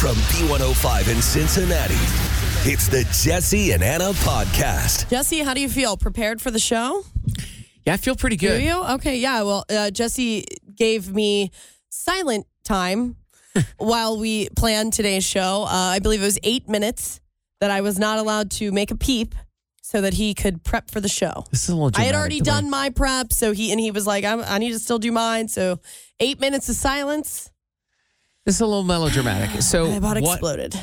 From B105 in Cincinnati, it's the Jesse and Anna podcast. Jesse, how do you feel? Prepared for the show? Yeah, I feel pretty Do good. you? Okay, yeah. Well, uh, Jesse gave me silent time while we planned today's show. Uh, I believe it was eight minutes that I was not allowed to make a peep so that he could prep for the show. This is a little I had already the way- done my prep, so he and he was like, I'm, "I need to still do mine." So eight minutes of silence. This is a little melodramatic. So I about what? exploded.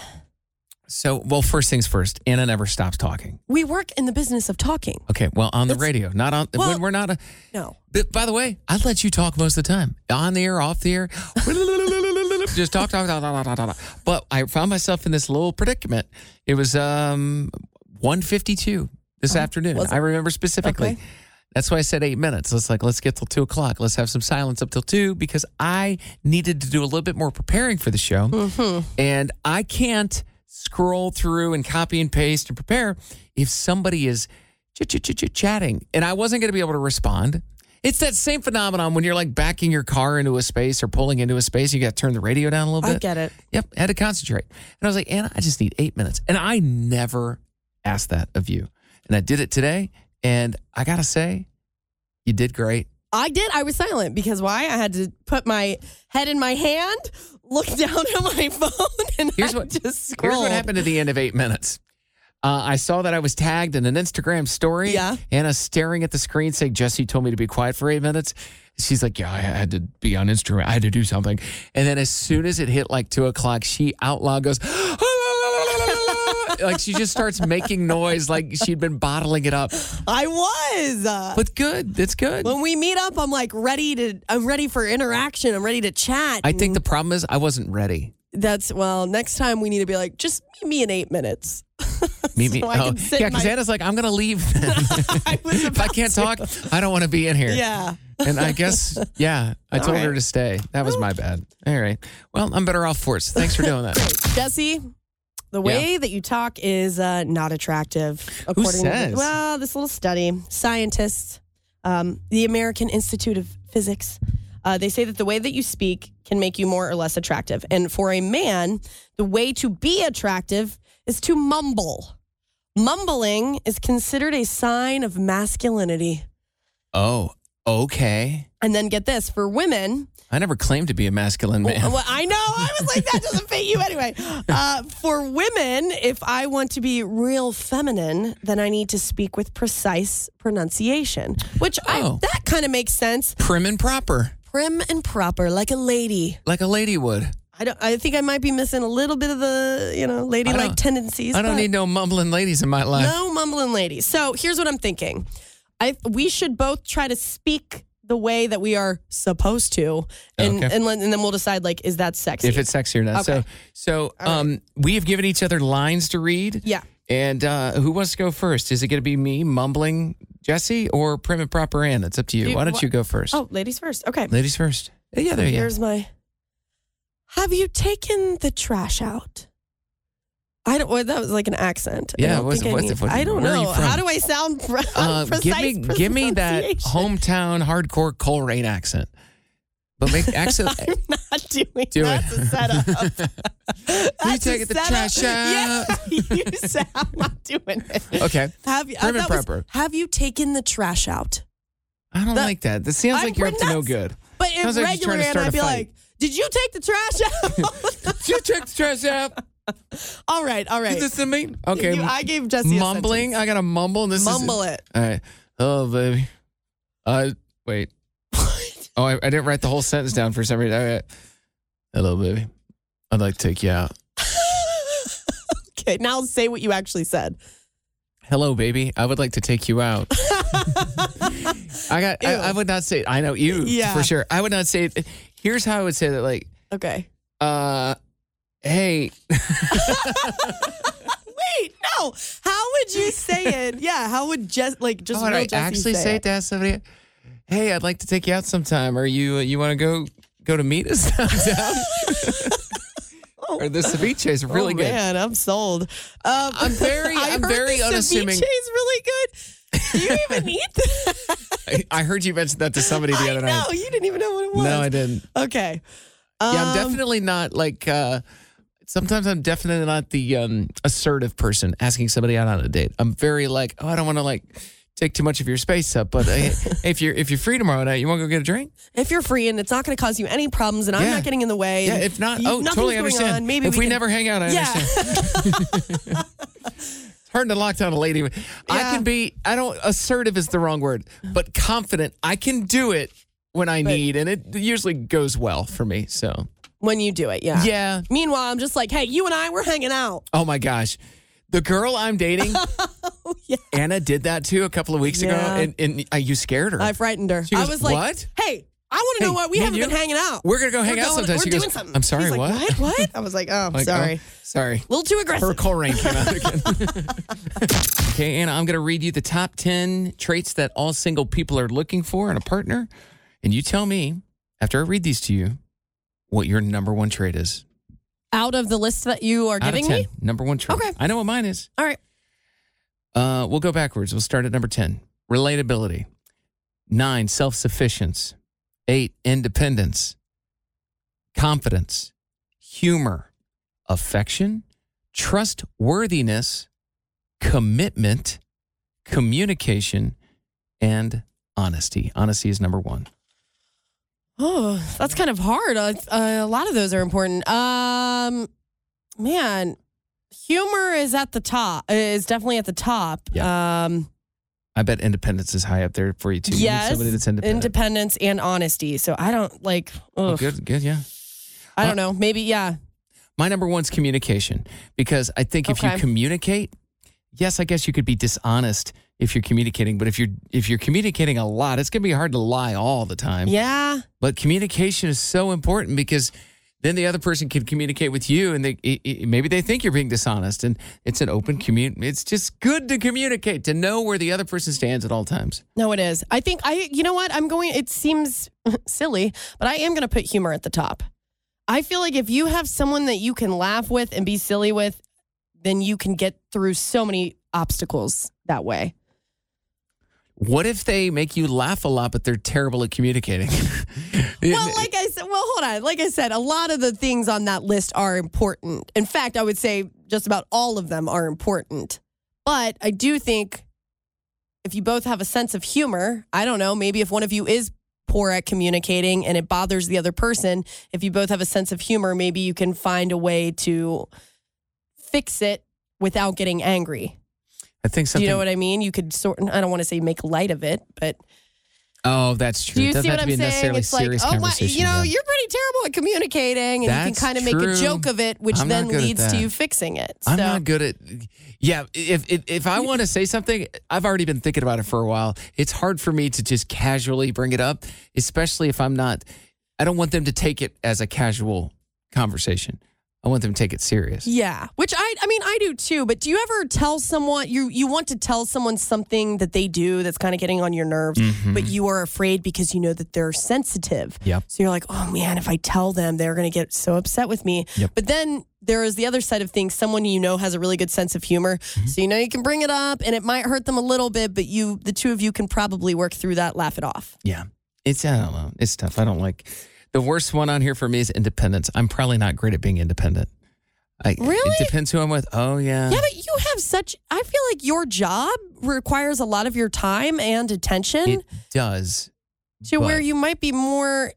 So well, first things first. Anna never stops talking. We work in the business of talking. Okay, well on the That's- radio, not on Well- when we're not. A, No, but by the way, I let you talk most of the time, on the air, off the air. Just talk, talk, talk, talk, talk, talk. But I found myself in this little predicament. It was um 152 this afternoon. Oh, was it? I remember specifically. Okay. That's why I said eight minutes. It's like let's get till two o'clock. Let's have some silence up till two because I needed to do a little bit more preparing for the show, Mm-hmm. and I can't scroll through and copy and paste and prepare if somebody is ch- ch- ch- ch- chatting, and I wasn't going to be able to respond. It's that same phenomenon when you're like backing your car into a space or pulling into a space. You got to turn the radio down a little bit. I get it. Yep, had to concentrate. And I was like, Anna, I just need eight minutes. And I never asked that of you. And I did it today. And I got to say, you did great. I did. I was silent because why? I had to put my head in my hand, look down at my phone, and Here's I what, just scrolled. here's what happened at the end of eight minutes. Uh, I saw that I was tagged in an Instagram story. Yeah. Anna staring at the screen saying, Jesse told me to be quiet for eight minutes. She's like, Yeah, I had to be on Instagram. I had to do something. And then as soon as it hit like two o'clock, she out loud goes, like she just starts making noise like she'd been bottling it up. I was. Uh, But good. It's good. when we meet up, I'm like ready to. I'm ready for interaction. I'm ready to chat. I think the problem is I wasn't ready. that's well. Next time we need to be like, just meet me in eight minutes. Meet me. So oh, yeah, because my- Anna's like, I'm going to leave. I if I can't to. talk, I don't want to be in here. Yeah. And I guess, yeah, I told her to stay. That was my bad. All right. Well, I'm better off for it. So thanks for doing that. Jesse, the way that you talk is uh, not attractive. According says? to well, this little study, scientists, um, the American Institute of Physics, uh, they say that the way that you speak can make you more or less attractive. And for a man, the way to be attractive is to mumble. Mumbling is considered a sign of masculinity. Oh, okay. And then get this for women, I never claimed to be a masculine man. Well, I know. I was like, that doesn't fit you anyway. Uh, for women, if I want to be real feminine, then I need to speak with precise pronunciation, which I, Oh. that kind of makes sense. Prim and proper, Prim and proper, like a lady. like a lady would. I don't. I think I might be missing a little bit of the you know ladylike tendencies. I don't need no mumbling ladies in my life. no mumbling ladies. So here's what I'm thinking. I we should both try to speak the way that we are supposed to, and Okay. and, and then we'll decide like is that sexy? If it's sexy or not. Okay. So, so um, we have given each other lines to read. yeah. And uh, who wants to go first? Is it going to be me mumbling Jesse or prim and proper Ann? It's up to you. Why don't wha- you go first? Oh, ladies first. Okay. Ladies first. Yeah, there you go. Here's my. Have you taken the trash out? I don't. Well, that was like an accent. I Yeah, don't what's- think I what's- need- what- I don't you know. How do I sound pre- Uh, precise? give me, give me that hometown hardcore Colerain accent. But make accent. I'm not doing. Do it. That's a setup. That's take the trash Yeah, out. you said I'm not doing it. okay. Have you? Prim and that was- have you taken the trash out? I don't That- like that. This sounds I'm- like you're up to no good. But in Sounds like regular, trying and I'd be like, Did you take the trash out? Did you check the trash out? all right, all right. You listen to me? Okay. You- I gave Jesse a mumbling. I got to mumble. This Mumble is, it. All right. Hello, baby. Uh, wait. Oh, I, I didn't write the whole sentence down for some reason. All right. Hello, baby. I'd like to take you out. Okay, now say what you actually said. Hello, baby. I would like to take you out. I got. I, I would not say. I know you Yeah. for sure. I would not say. Here's how I would say that. Like, Okay. uh, hey, Wait, no. How would you say it? Yeah, how would just like just how would I Jesse actually say, it? to ask somebody? Hey, I'd like to take you out sometime. Are you? You want to go go to meet us downtown? or the ceviche is really oh, good. Man, I'm sold. Um, I'm very- I'm very the unassuming. Ceviche is really good. Do you even eat that? I, I heard you mention that to somebody the I other know night. No, you didn't even know what it was. No, I didn't. Okay. Yeah, I'm Um, definitely not like. uh Sometimes I'm definitely not the um, assertive person asking somebody out on a date. I'm very like, oh, I don't want to like take too much of your space up. But uh, if you're if you're free tomorrow night, you want to go get a drink? If you're free and it's not going to cause you any problems, and I'm Yeah. not getting in the way. Yeah. If not, you- oh, totally understand. On, maybe if we, can- never hang out, I Yeah. understand. It's hard to lock down a lady. I can be. I don't. Assertive is the wrong word, but confident. I can do it when I need, and it usually goes well for me. So when you do it, yeah. yeah. Meanwhile, I'm just like, hey, you and I, we're hanging out. Oh my gosh. The girl I'm dating, yeah. Anna did that too a couple of weeks ago, and, and uh, you scared her. I frightened her. She I was like, "What? Hey, I want to Hey, know why we haven't and been hanging out. We're gonna go hang We're out going- sometime. We're She doing goes, something. "I'm sorry, like, what?" What? What? I was like, oh, Like, sorry. oh, sorry. A little too aggressive. Her Colerain came out again. okay, Anna, I'm going to read you the top 10 traits that all single people are looking for in a partner. And you tell me, after I read these to you, what your number one trait is. Out of the list that you are Out giving 10. me? Number one trait. Okay. I know what mine is. All right. Uh, we'll go backwards. We'll start at number 10 relatability. Nine, self sufficiency. Eight, independence. Confidence. Humor. Affection. Trustworthiness. Commitment. Communication. And honesty. Honesty is number one. Oh, that's kind of hard. Uh, uh, a lot of those are important. Um, man, humor is at the top. Is definitely at the top. Um, I bet independence is high up there for you too. Yes, somebody that's independent. independence and honesty. So I don't like. Oh, good, good, yeah. I don't know. Maybe yeah. My number one's communication because I think if Okay. you communicate, yes, I guess you could be dishonest if you're communicating, but if you're if you're communicating a lot, it's gonna be hard to lie all the time. Yeah. But communication is so important because then the other person can communicate with you, and they i- i- maybe they think you're being dishonest, and it's an open commun. It's just good to communicate to know where the other person stands at all times. No, it is. I think I. You know what? I'm going. It seems silly, but I am going to put humor at the top. I feel like if you have someone that you can laugh with and be silly with, then you can get through so many obstacles that way. What if they make you laugh a lot, but they're terrible at communicating? Well, like I said, well, hold on. Like I said, a lot of the things on that list are important. In fact, I would say just about all of them are important. But I do think if you both have a sense of humor, I don't know, maybe if one of you is poor at communicating and it bothers the other person, if you both have a sense of humor, maybe you can find a way to fix it without getting angry. I think Do something. you know what I mean? You could sort I don't want to say make light of it, but oh, that's true. do you It doesn't see have what to I'm be saying? It's like, oh, my, you know, yeah. you're pretty terrible at communicating, and That's you can kind of make a joke of it, which I'm then not good at leads to you fixing it. I'm not good at. Yeah, if if, if I want to say something, I've already been thinking about it for a while. It's hard for me to just casually bring it up, especially if I'm not. I don't want them to take it as a casual conversation. I want them to take it serious. Yeah, which I I mean I do too. But do you ever tell someone you you want to tell someone something that they do that's kind of getting on your nerves, but you are afraid because you know that they're sensitive. Mm-hmm. Yep. So you're like, oh man, if I tell them, they're going to get so upset with me. Yep. But then there is the other side of things. Someone you know has a really good sense of humor, Mm-hmm. so you know you can bring it up, and it might hurt them a little bit, but you the two of you can probably work through that, laugh it off. Yeah, it's I don't know. It's tough. I don't like. The worst one on here for me is independence. I'm probably not great at being independent. I, Really? It depends who I'm with. Oh yeah. Yeah, but you have such. I feel like your job requires a lot of your time and attention. It does. to where you might be more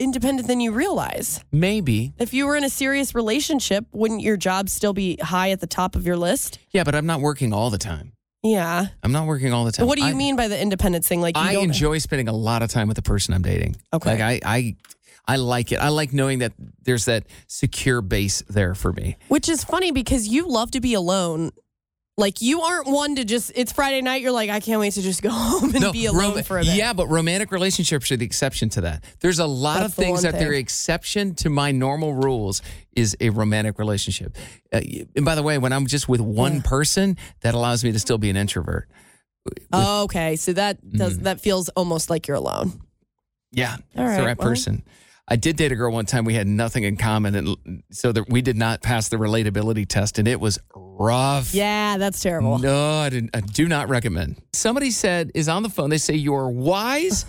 independent than you realize. Maybe. If you were in a serious relationship, wouldn't your job still be high at the top of your list? Yeah, but I'm not working all the time. Yeah. I'm not working all the time. What do you I- mean by the independence thing? Like you I enjoy spending a lot of time with the person I'm dating. Okay. Like I, I, I like it. I like knowing that there's that secure base there for me. Which is funny because you love to be alone. Like you aren't one to just it's Friday night, you're like, I can't wait to just go home and be alone rom- for a bit. Yeah, but romantic relationships are the exception to that. There's a lot That's of things one that thing. exception to my normal rules is a romantic relationship. Uh, and by the way, when I'm just with one person, that allows me to still be an introvert. Oh, okay. So that does Mm. that feels almost like you're alone. Yeah, All it's the right, right well. person. I did date a girl one time. We had nothing in common, and so that we did not pass the relatability test, and it was rough. Yeah, that's terrible. No, I, didn't, I do not recommend. Somebody said is on the phone. They say you're wise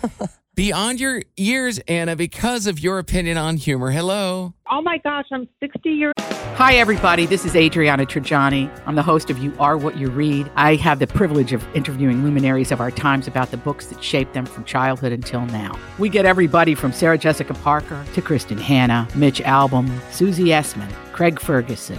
beyond your years, Anna, because of your opinion on humor. Hello. Oh my gosh, I'm 60 years Hi, everybody. This is Adriana Trigiani. I'm the host of You Are What You Read. I have the privilege of interviewing luminaries of our times about the books that shaped them from childhood until now. We get everybody from Sarah Jessica Parker to Kristin Hannah, Mitch Albom, Susie Essman, Craig Ferguson,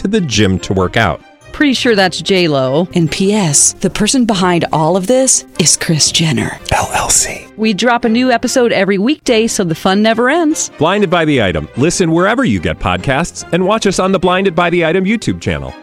to the gym to work out. Pretty sure that's J Lo. And P.S. The person behind all of this is Kris Jenner. LLC. We drop a new episode every weekday, so the fun never ends. Blinded by the item. Listen wherever you get podcasts, and watch us on the Blinded by the Item YouTube channel.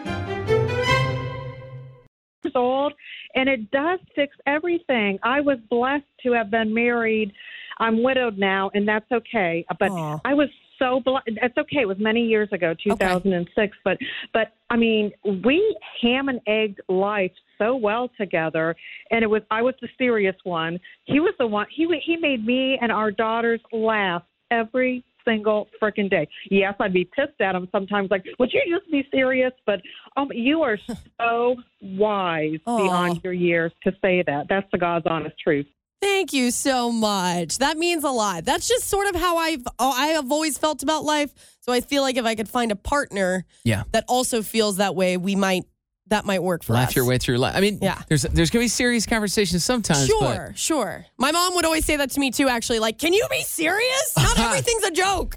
old, and it does fix everything. I was blessed to have been married. I'm widowed now, and that's okay. But Aw. I was so blessed. It's okay. It was many years ago, 2006. But but I mean, we ham and egged life so well together, and it was I was the serious one. He was the one. He he made me and our daughters laugh every single freaking day. Yes, I'd be pissed at him sometimes, like, would you just be serious? But um, you are so wise Aw. beyond your years to say that. That's the God's honest truth. Thank you so much. That means a lot. That's just sort of how I've oh, I have always felt about life. So I feel like if I could find a partner Yeah. that also feels that way, we might that might work for Laugh us. your way through life. I mean, Yeah. there's there's gonna be serious conversations sometimes. Sure, sure. My mom would always say that to me too, actually. Like, can you be serious? Not everything's a joke.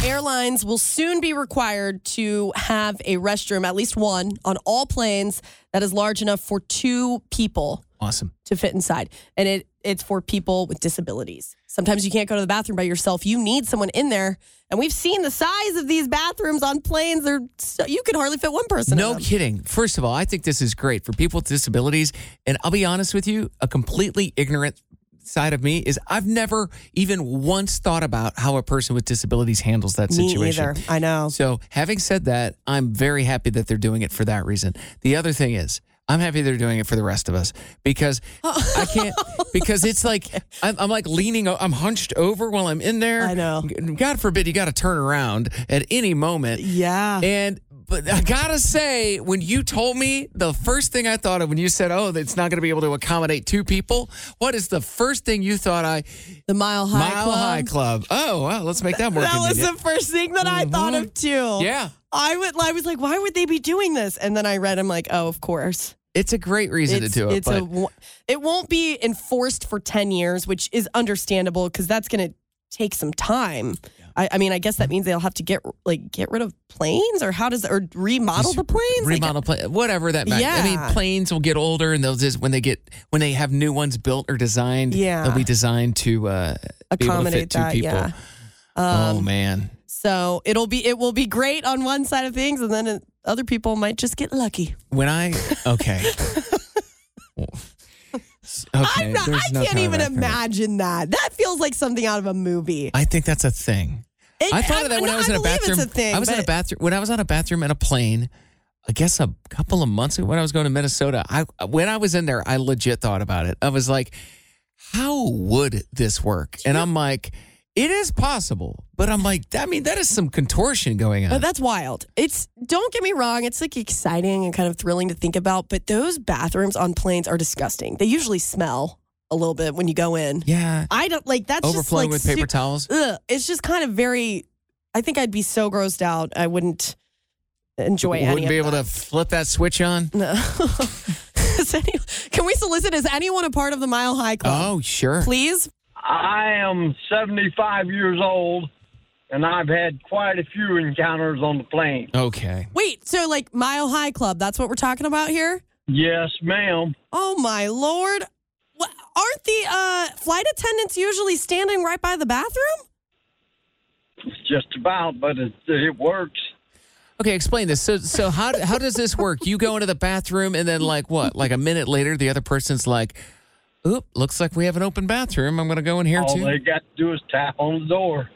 Airlines will soon be required to have a restroom, at least one, on all planes that is large enough for two people awesome. to fit inside. And it it's for people with disabilities. Sometimes you can't go to the bathroom by yourself. You need someone in there. And we've seen the size of these bathrooms on planes. They're so, you can hardly fit one person. in No kidding. First of all, I think this is great for people with disabilities. And I'll be honest with you, a completely ignorant side of me is I've never even once thought about how a person with disabilities handles that Me situation. either. I know. So, having said that, I'm very happy that they're doing it for that reason. The other thing is, I'm happy they're doing it for the rest of us because I can't because it's like I'm, I'm like leaning, I'm hunched over while I'm in there. I know. God forbid you got to turn around at any moment. Yeah. And but I gotta say, when you told me the first thing I thought of when you said, "Oh, it's not going to be able to accommodate two people," what is the first thing you thought? I the Mile High Mile Club. High Club. Oh, well, let's make that more That was the first thing that I thought of mm-hmm. too. yeah, I would. I was like, why would they be doing this? And then I read. I'm like, oh, of course. it's a great reason It's, to do it. it's a. It won't be enforced for ten years, which is understandable because that's going to take some time. I, I mean, I guess that means they'll have to get like get rid of planes, or how does or remodel the planes? Like, remodel plane, whatever that matters. I mean, planes will get older, and they'll just when they get when they have new ones built or designed, Yeah. they'll be designed to uh, be able to fit accommodate two that. people. Yeah. oh Um, man, So it'll be it will be great on one side of things, and then other people might just get lucky. when I okay. Okay, I'm not, I no can't even record. imagine that. That feels like something out of a movie. I think that's a thing. It- I thought of that when I, was in a bathroom. a thing, I was in a bathroom when I was on a bathroom in a plane. I guess a couple of months ago when I was going to Minnesota. I when I was in there, I legit thought about it. I was like, "How would this work?" And I'm like, It is possible, but I'm like, I mean, that is some contortion going on. But that's wild. It's don't get me wrong, it's like exciting and kind of thrilling to think about, but those bathrooms on planes are disgusting. They usually smell a little bit when you go in. yeah. I don't like that's just Overflowing like with paper su- towels. Ugh, it's just kind of very I think I'd be so grossed out. I wouldn't enjoy any Wouldn't of be able that. to flip that switch on. No. Any, can we solicit? Is anyone a part of the Mile High Club? Oh, sure. Please? I am 75 years old, and I've had quite a few encounters on the plane. Okay. Wait, so like Mile High Club, that's what we're talking about here? Yes, ma'am. Oh my lord. What, aren't the uh, flight attendants usually standing right by the bathroom? Just about, but it, it works. Okay, explain this. So, so how how does this work? You go into the bathroom, and then like what? Like a minute later, the other person's like, "Oop, looks like we have an open bathroom. I'm going to go in here All too." they got to do is tap on the door.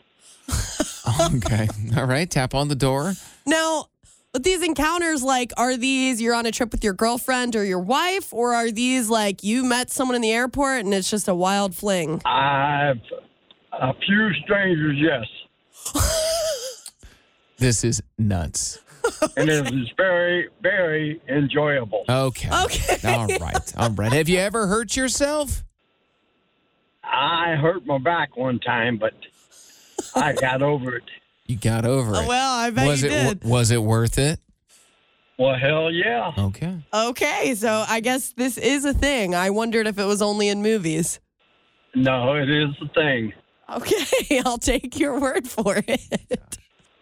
okay, all right. Tap on the door. Now, with these encounters, like, are these you're on a trip with your girlfriend or your wife, or are these like you met someone in the airport and it's just a wild fling? I've a few strangers, yes, This is nuts. and it is very, very enjoyable. Okay. Okay. All right. All right. Have you ever hurt yourself? I hurt my back one time, but I got over it. You got over oh, it. Oh, well, I bet was you it did. was it worth it? Well, hell yeah. Okay. Okay, so I guess this is a thing. I wondered if it was only in movies. No, it is the thing. Okay, I'll take your word for it.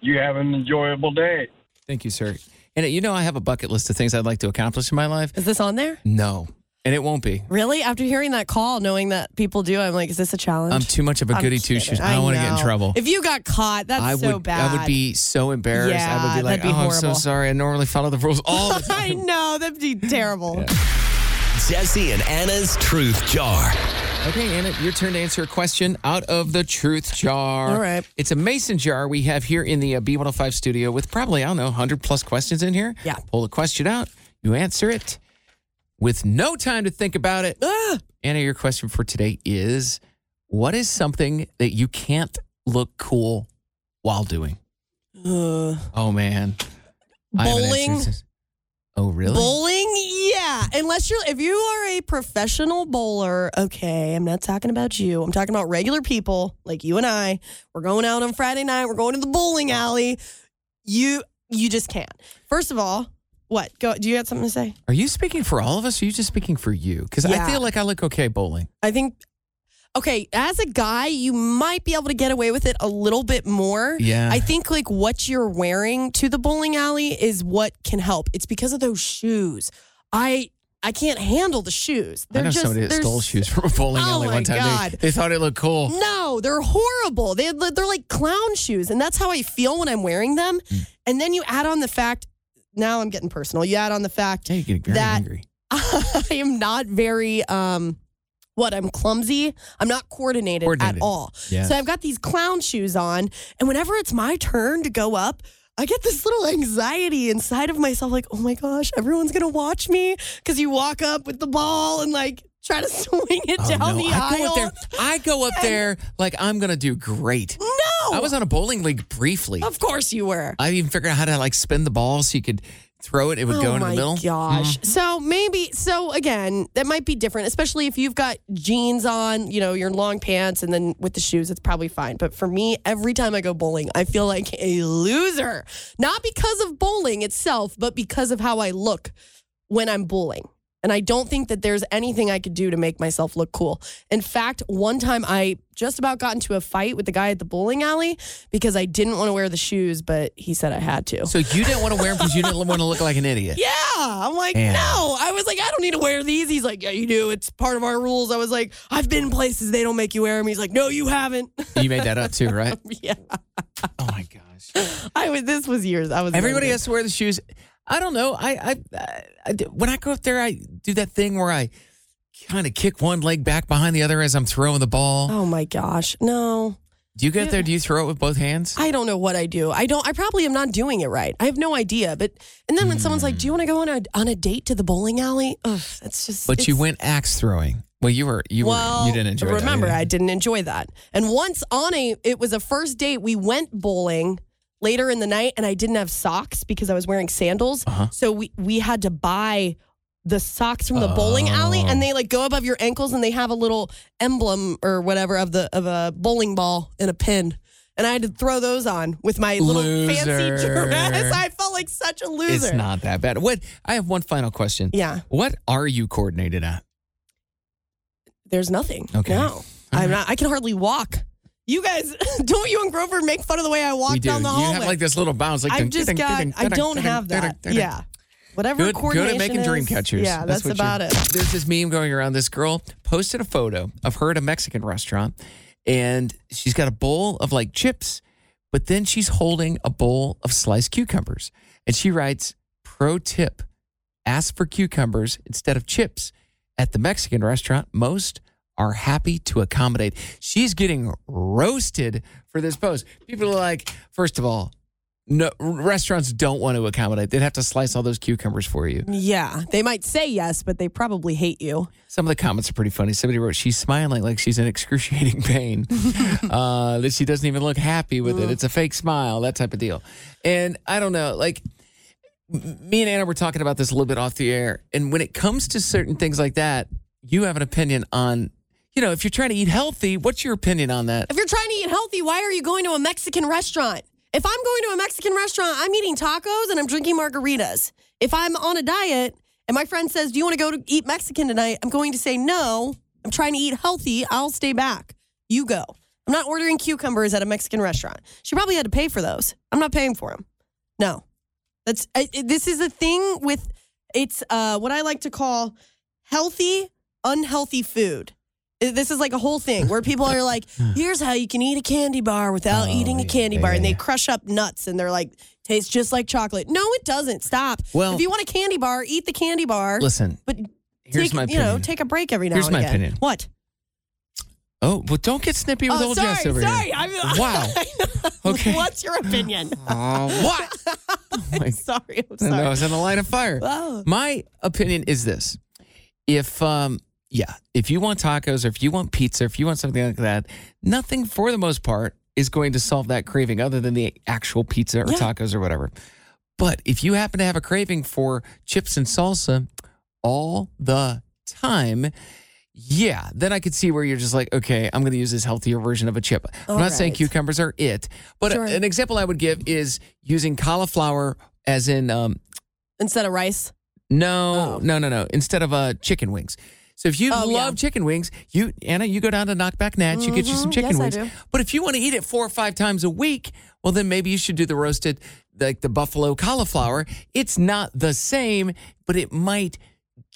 You have an enjoyable day. Thank you, sir. And uh, you know, I have a bucket list of things I'd like to accomplish in my life. Is this on there? No, and it won't be. Really? After hearing that call, knowing that people do, I'm like, is this a challenge? I'm too much of a I'm goody two kidding. shoes. I don't want to get in know. trouble. If you got caught, that's I so would, bad. I would be so embarrassed. I would Yeah, be like, that'd be "Oh, I'm so horrible." sorry. I normally follow the rules all the I time." know that'd be terrible. Jesse and Anna's Truth Jar. okay, Anna, your turn to answer a question out of the truth jar. All right. It's a mason jar we have here in the uh, B105 studio with probably I don't know 100 plus questions in here. Yeah. Pull a question out, you answer it with no time to think about it. Ah! Anna, your question for today is: What is something that you can't look cool while doing? Uh, Oh man, I have an answer bowling. Oh really? Bowling, yeah. Unless you're, if you are a professional bowler, okay. I'm not talking about you. I'm talking about regular people like you and I. We're going out on Friday night. We're going to the bowling alley. You, you just can't. First of all, what? Go. Do you have something to say? Are you speaking for all of us? Or are you just speaking for you? Because I feel like I look okay bowling. I think. Okay, as a guy, you might be able to get away with it a little bit more. Yeah. I think like what you're wearing to the bowling alley is what can help. It's because of those shoes. I I can't handle the shoes. I They're know just somebody that they're stole s- shoes from a bowling Oh alley my one time. They- God. They, thought it looked cool. No, they're horrible. They they're like clown shoes, and that's how I feel when I'm wearing them. Hmm. And then you add on the fact. Now I'm getting personal. You add on the fact Yeah, you get very that angry. I am not very um what I'm clumsy. I'm not coordinated, Coordinated. at all. Yes. So I've got these clown shoes on, and whenever it's my turn to go up, I get this little anxiety inside of myself, like, oh my gosh, everyone's gonna watch me because you walk up with the ball and like try to swing it Oh, down no. the I go up there. I go up there like I'm gonna do great. No, I was on a bowling league briefly. Of course you were. I even figured out how to like spin the ball so you could throw it. It would oh go into my the middle. Mm-hmm. gosh. So maybe so again, that might be different, especially if you've got jeans on, you know, your long pants and then with the shoes, it's probably fine. But for me, every time I go bowling, I feel like a loser. Not because of bowling itself, but because of how I look when I'm bowling. And I don't think that there's anything I could do to make myself look cool. In fact, one time I just about got into a fight with the guy at the bowling alley because I didn't want to wear the shoes, but he said I had to. So you didn't want to wear them because you didn't want to look like an idiot. Yeah. I'm like, Man. no. I was like, I don't need to wear these. He's like, yeah, you do. It's part of our rules. I was like, I've been places they don't make you wear them. He's like, no, you haven't. You made that up too, right? yeah. Oh my gosh. I was, this was years. I was, Everybody has to wear the shoes. I don't know. I, I, I, when I go up there, I do that thing where I kind of kick one leg back behind the other as I'm throwing the ball. Oh my gosh. No. Do you get up there? Do you throw it with both hands? I don't know what I do. I don't, I probably am not doing it right. I have no idea. But, and then when someone's like, do you want to go on a, on a date to the bowling alley? Ugh, that's just, But you went axe throwing. Well, you were you well, were you didn't enjoy. that Remember. I didn't enjoy that. And once on a, it was a first date. We went bowling later in the night, and I didn't have socks because I was wearing sandals. Uh-huh. So we we had to buy the socks from the bowling alley, and they like go above your ankles, and they have a little emblem or whatever of the of a bowling ball and a pin. And I had to throw those on with my little fancy Loser. dress. I felt like such a loser. It's not that bad. What? I have one final question. Yeah. What are you coordinated at? There's nothing. Okay. No, I'm not. I can hardly walk. You guys, don't you and Grover make fun of the way I walk we do. down the you have like this little bounce. Like I've just got. I don't have that. Yeah. Whatever Good, good coordination at making dream catchers. Yeah, that's, what about it. There's this meme going around. This girl posted a photo of her at a Mexican restaurant, and she's got a bowl of like chips, but then she's holding a bowl of sliced cucumbers, and she writes, "Pro tip: Ask for cucumbers instead of chips at the Mexican restaurant. Most." Are happy to accommodate. She's getting roasted for this post. People are like, first of all, no restaurants don't want to accommodate. They'd have to slice all those cucumbers for you. Yeah, they might say yes, but they probably hate you. Some of the comments are pretty funny. Somebody wrote, "She's smiling like she's in excruciating pain. uh, that she doesn't even look happy with it. It's a fake smile, that type of deal." And I don't know, like me and Anna were talking about this a little bit off the air. And when it comes to certain things like that, you have an opinion on. You know, if you're trying to eat healthy, what's your opinion on that? If you're trying to eat healthy, why are you going to a Mexican restaurant? If I'm going to a Mexican restaurant, I'm eating tacos and I'm drinking margaritas. If I'm on a diet and my friend says, Do you want to go to eat Mexican tonight? I'm going to say, No, I'm trying to eat healthy. I'll stay back. You go. I'm not ordering cucumbers at a Mexican restaurant. She probably had to pay for those. I'm not paying for them. No. That's I, this is a thing with it's uh, what I like to call healthy, unhealthy food. This is like a whole thing where people are like, here's how you can eat a candy bar without Oh, eating a candy yeah, bar. And they yeah. crush up nuts and they're like, tastes just like chocolate. No, it doesn't. Stop. Well- if you want a candy bar, eat the candy bar. Listen, but here's take, my you know, take a break every now Here's and my again. opinion. What? oh, well, don't get snippy with Oh, old sorry, Jess over sorry. here. I'm, Wow. Okay. What's your opinion? Uh, what? Oh my sorry. I'm And sorry. I was in the line of fire. Oh. My opinion is this: if um, yeah, if you want tacos or if you want pizza, if you want something like that, nothing for the most part is going to solve that craving other than the actual pizza or Yeah. tacos or whatever. But if you happen to have a craving for chips and salsa all the time, yeah, then I could see where you're just like, okay, I'm going to use this healthier version of a chip. I'm All not saying cucumbers are it, but Sure. an example I would give is using cauliflower as in um, Instead of rice. no, Oh. no, no, no. Instead of uh, chicken wings. So if you Oh, love yeah. chicken wings, you Anna, you go down to Knockback Nat's, you get you some Mhm. chicken Yes, I wings. do. But if you want to eat it four or five times a week, well, then maybe you should do the roasted, like the buffalo cauliflower. It's not the same, but it might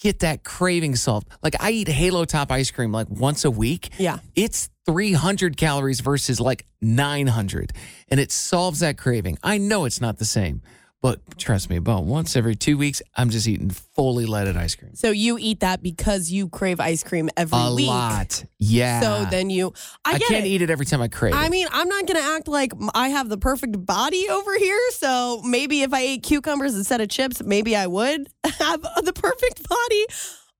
get that craving solved. Like I eat Halo Top ice cream like once a week. Yeah. It's 300 calories versus like 900, and it solves that craving. I know it's not the same, but trust me, about once every two weeks, I'm just eating fully leaded ice cream. So you eat that because you crave ice cream every A week. lot. Yeah. So then you, I, I, get can't it. eat it every time I crave I it. mean, I'm not going to act like I have the perfect body over here. So maybe if I ate cucumbers instead of chips, maybe I would have the perfect body.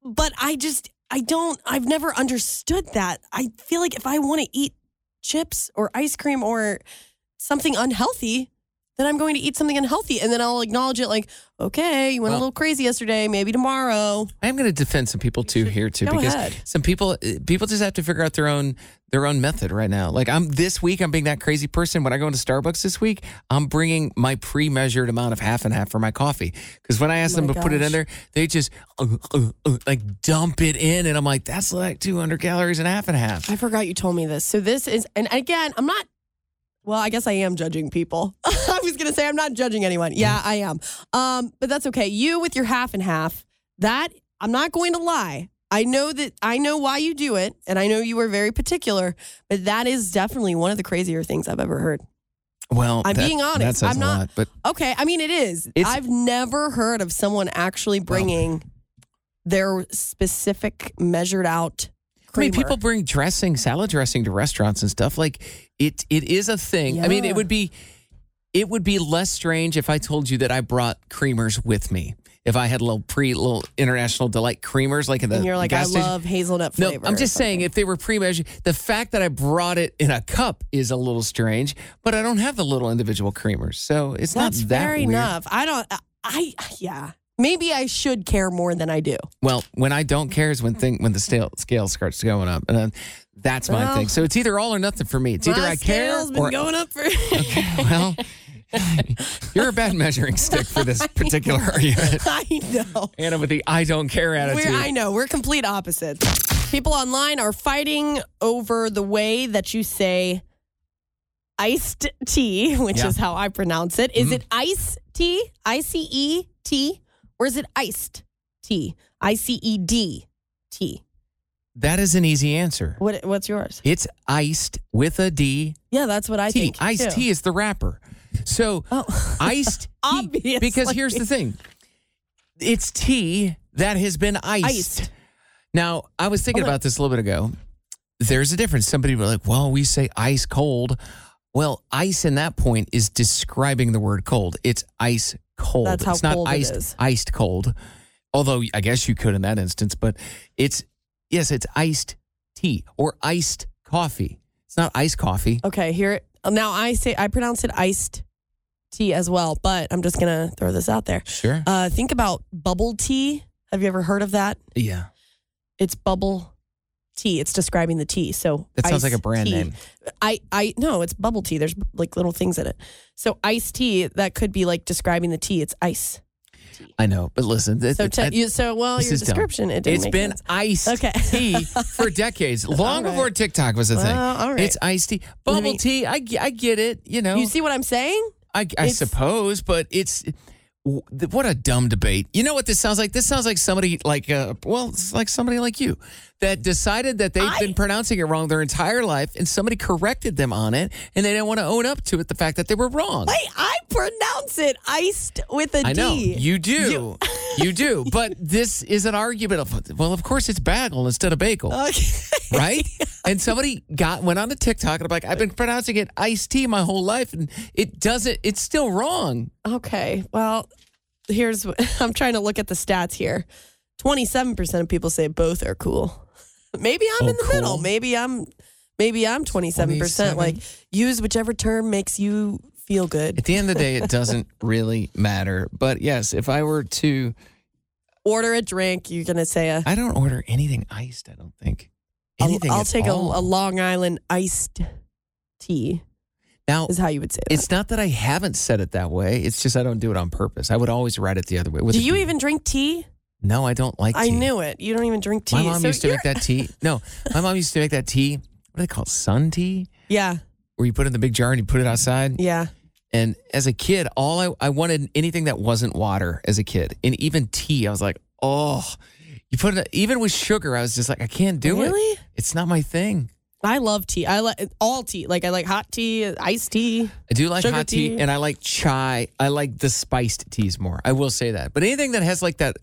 But I just, I don't, I've never understood that. I feel like if I want to eat chips or ice cream or something unhealthy, then I'm going to eat something unhealthy. And then I'll acknowledge it like, okay, you went Well- a little crazy yesterday, maybe tomorrow. I am going to defend some people too here too Go because ahead. some people uh, people just have to figure out their own their own method right now. Like I'm this week I'm being that crazy person when I go into Starbucks this week, I'm bringing my pre-measured amount of half and half for my coffee cuz when I ask Oh them to put it in there, they just uh, uh, uh, like dump it in and I'm like that's like 200 calories and half and half. I forgot you told me this. So this is, and again, I'm not. Well, I guess I am judging people. Was gonna say I'm not judging anyone. Yeah, I am. Um, but that's okay. You with your half and half. That I'm not going to lie. I know that I know why you do it, and I know you are very particular. But that is definitely one of the crazier things I've ever heard. Well, I'm that- being honest. I'm not- lot, but Okay, I mean it is. I've never heard of someone actually bringing their specific measured out. I mean, people bring dressing, salad dressing to restaurants and stuff. Like it, it is a thing. I mean, it would be, it would be less strange if I told you that I brought creamers with me. if I had little pre little international delight creamers like in the and you're like, I station. love hazelnut flavor. No. I'm just saying if they were pre-measured, the fact that I brought it in a cup is a little strange, but I don't have the little individual creamers, so it's That's not that fair weird. enough. I don't. I yeah. Maybe I should care more than I do. Well, when I don't care is when thing when the scale scale starts going up, and then that's my Well, thing. So it's either all or nothing for me. It's either I care or going up for. well, you're a bad measuring stick for this particular argument. I know. Anna with the I don't care attitude. We're, I know. We're complete opposites. People online are fighting over the way that you say iced tea, which Yeah. is how I pronounce it. Is Mhm. it ice tea? I C E T? Or is it iced tea? I C E D T. that is an easy answer. What, what's yours? It's iced with a D. Yeah, that's what I tea. think. Iced too. tea is the wrapper. So Oh. iced tea. Obviously. Because here's the thing. It's tea that has been iced. Iced. Now, I was thinking oh, Hold on. about this a little bit ago. There's a difference. Somebody was like, well, we say ice cold. Well, ice in that point is describing the word cold. It's ice cold. That's how it's not cold it iced, is. iced cold. Although I guess you could in that instance, but it's yes, it's iced tea or iced coffee. It's not iced coffee. Okay, here now I say I pronounce it iced tea as well, but I'm just gonna throw this out there. Sure. Uh, think about bubble tea. Have you ever heard of that? yeah. It's bubble tea. It's describing the tea. So That sounds like a brand tea. name. I I no, it's bubble tea. There's like little things in it. So iced tea that could be like describing the tea. It's ice. I know, but listen. th- So th- te- you, so well, your is dumb. description it didn't It's make been sense. iced Okay. tea for decades, long right. before TikTok was a thing. All right. It's iced tea, Let bubble me- tea. I, I get it. You know, You see what I'm saying? I, I suppose, but it's w- what a dumb debate. You know what this sounds like? This sounds like somebody like uh, well, it's like somebody like you that decided that they've I- been pronouncing it wrong their entire life, and somebody corrected them on it, and they didn't want to own up to it, the fact that they were wrong. Wait, I pronounce it iced with a D. I know you do, you, do, but this is an argument of well, of course it's bagel instead of bagel, Okay. right? and somebody got went on to TikTok and I'm like, I've been pronouncing it iced tea my whole life, and it doesn't. It's still wrong. Okay. Well, here's I'm trying to look at the stats here. 27% of people say both are cool. Maybe I'm Oh, in the middle. Maybe I'm maybe I'm 27%. 27? Like use whichever term makes you feel good. At the end of the day, it doesn't really matter. But yes, if I were to, Order a drink, you're going to say a I don't order anything iced. I don't think anything. I'll at take a, a Long Island iced tea now. is how you would say that. It's not that I haven't said it that way. It's just I don't do it on purpose. I would always write it the other way. Do you even drink tea? No, I don't like. I knew it. You don't even drink tea. My mom So used to you're- make that tea. No, my mom used to make that tea. What do they call it? Sun tea, Yeah. where you put it in the big jar and you put it outside. Yeah. And as a kid, all I, I wanted anything that wasn't water as a kid, and even tea. I was like, oh, you put it even with sugar. I was just like, I can't do it. Really? It's not my thing. I love tea. I like all tea. Like I like hot tea, iced tea. I do like Sugar hot tea, tea. and I like chai. I like the spiced teas more. I will say that. But anything that has like that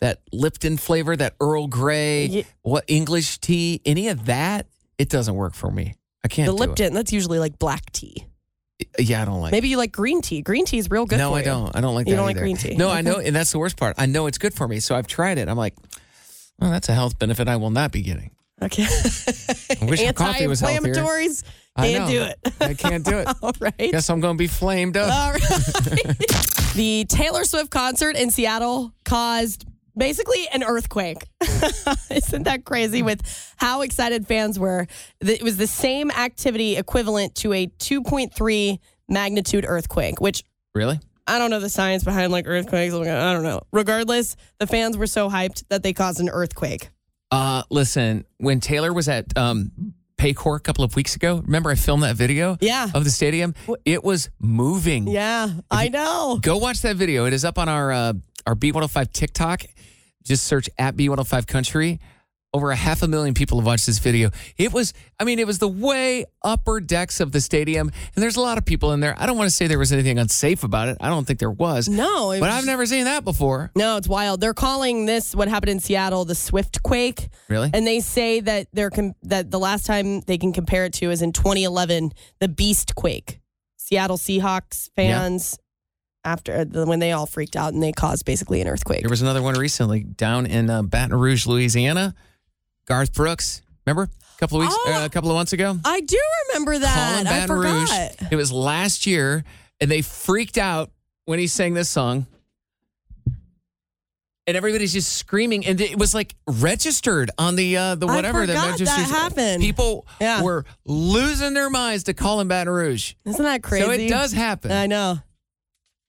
that Lipton flavor, that Earl Grey, Ye- what English tea, any of that, it doesn't work for me. I can't. the do it. Lipton, that's usually like black tea. Yeah, I don't like. Maybe you like green tea. Green tea is real good no, I you. don't. I don't like You that. don't like green tea? No, I know, and that's the worst part. I know it's good for me, so I've tried it. I'm like, well, that's a health benefit I will not be getting. Okay. I wish the coffee was healthier. Anti-inflammatories. I Can't know. do it. I can't do it. All right. Guess I'm going to be flamed up. All right. the Taylor Swift concert in Seattle caused basically an earthquake. Isn't that crazy with how excited fans were? It was the same activity equivalent to a 2.3 magnitude earthquake, which Really? I don't know the science behind like earthquakes. I don't know. Regardless, the fans were so hyped that they caused an earthquake. Uh, listen, when Taylor was at um, Paycor a couple of weeks ago, remember I filmed that video Yeah. of the stadium? It was moving. Yeah, I know. Go watch that video. It is up on our uh, our B105 TikTok. Just search at B105 Country. Over a half a million people have watched this video. It was, I mean, it was the way upper decks of the stadium, and there's a lot of people in there. I don't want to say there was anything unsafe about it. I don't think there was. No, but was- I've never seen that before. No, it's wild. They're calling this what happened in Seattle the Swift quake. Really? And they say that they're com- that the last time they can compare it to is in 2011, the Beast quake. Seattle Seahawks fans after uh, when they all freaked out and they caused basically an earthquake. There was another one recently down in uh, Baton Rouge, Louisiana. Garth Brooks, remember a couple of weeks, Oh. uh, a couple of months ago. I do remember that. Callin' I forgot. Rouge. It was last year, and they freaked out when he sang this song. And everybody's just screaming, and it was like registered on the uh, the whatever that registers. happened. People Yeah. were losing their minds to Callin' Baton Rouge. Isn't that crazy? So it does happen. I know.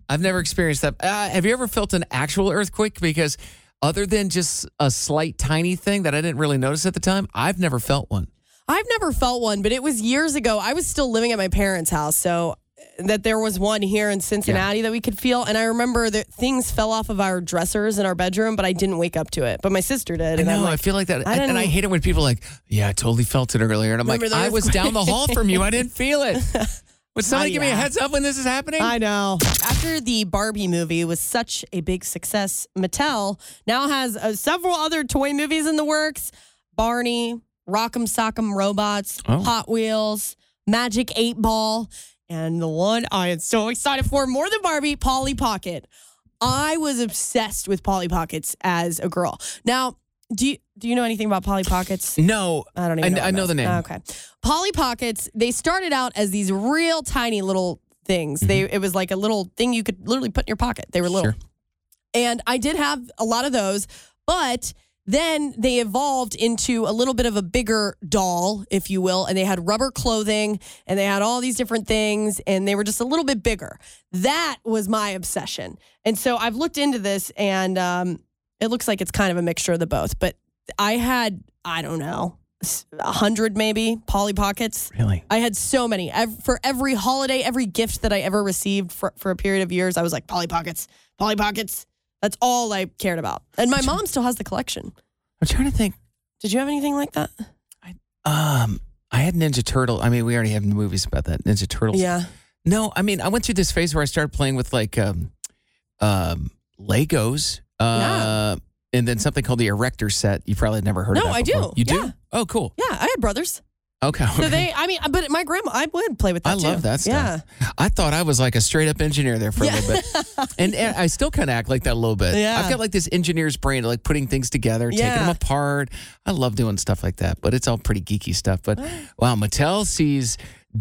I've never experienced that. Uh, have you ever felt an actual earthquake? Because other than just a slight, tiny thing that I didn't really notice at the time, I've never felt one. I've never felt one, but it was years ago. I was still living at my parents' house, so eh, that there was one here in Cincinnati that we could feel. And I remember that things fell off of our dressers in our bedroom, but I didn't wake up to it. But my sister did. I know. I feel like that, I and, and I hate it when people are like, "Yeah, I totally felt it earlier," and I'm Remember like, "I was down the hall from you. I didn't feel it." Would somebody give me a heads up when this is happening? I know. After the Barbie movie was such a big success, Mattel now has uh, several other toy movies in the works Barney, Rock'em Sock'em Robots, Oh. Hot Wheels, Magic 8 Ball, and the one I am so excited for more than Barbie, Polly Pocket. I was obsessed with Polly Pockets as a girl. Now, do you do you know anything about Polly Pockets? no, I don't even I, know. I know the name. Okay. Polly Pockets, they started out as these real tiny little things. They it was like a little thing you could literally put in your pocket. They were little. Sure. And I did have a lot of those, but then they evolved into a little bit of a bigger doll, if you will, and they had rubber clothing and they had all these different things and they were just a little bit bigger. That was my obsession. And so I've looked into this and um, it looks like it's kind of a mixture of the both, but I had, I don't know, a hundred maybe Polly Pockets. Really? I had so many. For every holiday, every gift that I ever received for, for a period of years, I was like, Polly Pockets, Polly Pockets. That's all I cared about. And my mom still has the collection. I'm trying to think. Did you have anything like that? I, um, I had Ninja Turtle. I mean, we already have movies about that. Ninja Turtles. Yeah. No, I mean, I went through this phase where I started playing with like um, um, Legos. Uh, And then something called the Erector set. You probably never heard of No, I do. before. You Yeah. do? Oh, cool. Yeah, I had brothers. Okay. So they, I mean, but my grandma, I would play with that I too. love that stuff. Yeah. I thought I was like a straight up engineer there for a little bit. And, and I still kind of act like that a little bit. Yeah. I've got like this engineer's brain, like putting things together, taking them apart. I love doing stuff like that, but it's all pretty geeky stuff. But wow, Mattel sees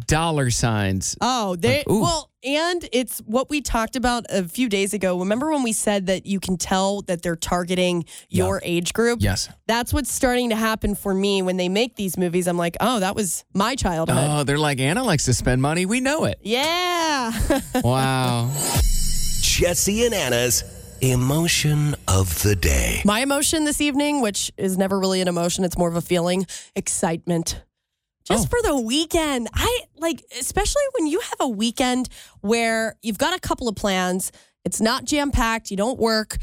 dollar signs. Oh, they Like, well, and it's what we talked about a few days ago. Remember when we said that you can tell that they're targeting your age group? Yes. That's what's starting to happen for me when they make these movies. I'm like, oh, that was my childhood. Oh, they're like, Anna likes to spend money. We know it. Yeah. Wow. Jesse and Anna's emotion of the day. my emotion this evening, which is never really an emotion, it's more of a feeling, excitement. Just Oh. for the weekend. I like, especially when you have a weekend where you've got a couple of plans, it's not jam packed, you don't work.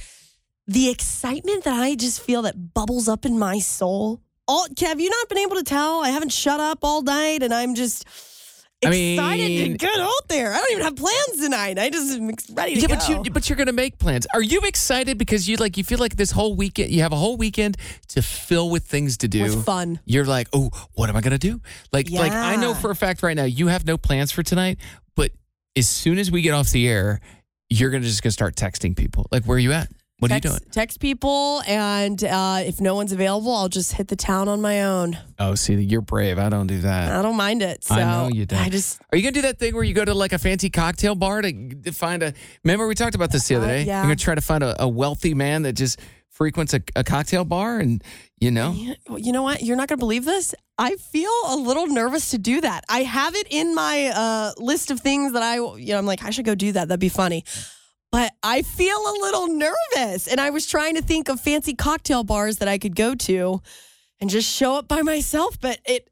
The excitement that I just feel that bubbles up in my soul. All, have you not been able to tell? I haven't shut up all night and I'm just I excited mean- to get out there. I don't even have plans tonight. I just am ready to Yeah, go. but you but you're gonna make plans. Are you excited because you like you feel like this whole weekend you have a whole weekend to fill with things to do With fun. You're like, oh, what am I gonna do? Like like I know for a fact right now you have no plans for tonight, but as soon as we get off the air, you're gonna just gonna start texting people. Like, where are you at? What text, are you doing? Text people, and uh, if no one's available, I'll just hit the town on my own. Oh, see, you're brave. I don't do that. I don't mind it. So I know you don't. I just Are you gonna do that thing where you go to like a fancy cocktail bar to, find a? Remember we talked about this the other Uh, day. yeah. You're gonna try to find a, a wealthy man that just frequents a, a cocktail bar, and you know, you know what? You're not going to believe this. I feel a little nervous to do that. I have it in my uh, list of things that I, you know, I'm like, I should go do that. That'd be funny. But I feel a little nervous. And I was trying to think of fancy cocktail bars that I could go to and just show up by myself. But it,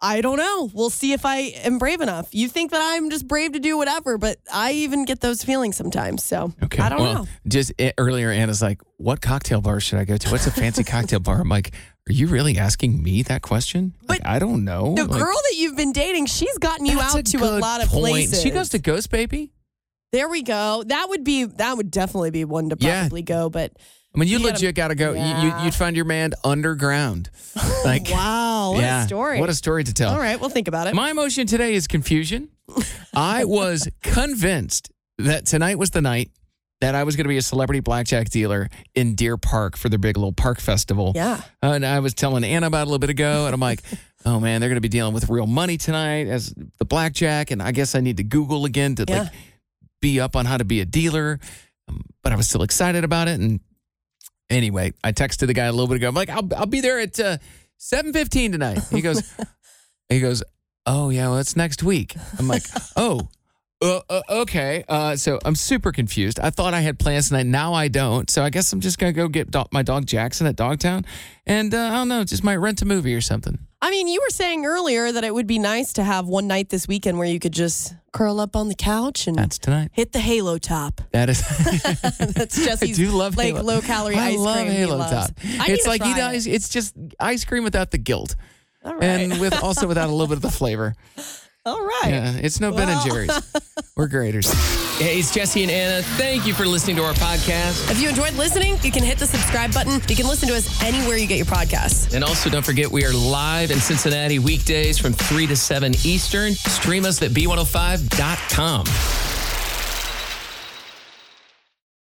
I don't know. We'll see if I am brave enough. You think that I'm just brave to do whatever, but I even get those feelings sometimes. So okay. I don't well, know. Just eh, earlier, Anna's like, "What cocktail bar should I go to? What's a fancy cocktail bar?" I'm like, "Are you really asking me that question?" Like, I don't know. The Like, girl that you've been dating, she's gotten you out to a lot of point. places. She goes to Ghost Baby. There we go. That would be that would definitely be one to Yeah. probably go. But I mean, you, You legit got to go. You, you, Yeah. you'd find your man underground. Like, wow, what yeah, a story! What a story to tell. All right, we'll think about it. My emotion today is confusion. I was convinced that tonight was the night that I was going to be a celebrity blackjack dealer in Deer Park for their big little park festival. Yeah. Uh, and I was telling Anna about it a little bit ago, and I'm like, oh man, they're going to be dealing with real money tonight as the blackjack, and I guess I need to Google again to Yeah. like be up on how to be a dealer. Um, but I was still excited about it, and anyway, I texted the guy a little bit ago. I'm like, I'll I'll be there at uh, 7:15 tonight. He goes, he goes, oh yeah, well it's next week. I'm like, oh. Uh, uh, okay, uh, so I'm super confused. I thought I had plans tonight. Now I don't. So I guess I'm just gonna go get do- my dog Jackson at Dogtown, and uh, I don't know, just might rent a movie or something. I mean, you were saying earlier that it would be nice to have one night this weekend where you could just curl up on the couch and That's tonight. hit the Halo top. That is. That's Jesse's I do love like Halo. low calorie I ice love cream. he Halo loves. Top. I It's like you it. It's just ice cream without the guilt, All right. and with also without a little bit of the flavor. All right. Yeah, it's no Ben and Jerry's. We're graders. Hey, it's Jesse and Anna. Thank you for listening to our podcast. If you enjoyed listening, you can hit the subscribe button. You can listen to us anywhere you get your podcasts. And also, don't forget, we are live in Cincinnati weekdays from 3 to 7 Eastern. Stream us at b105.com.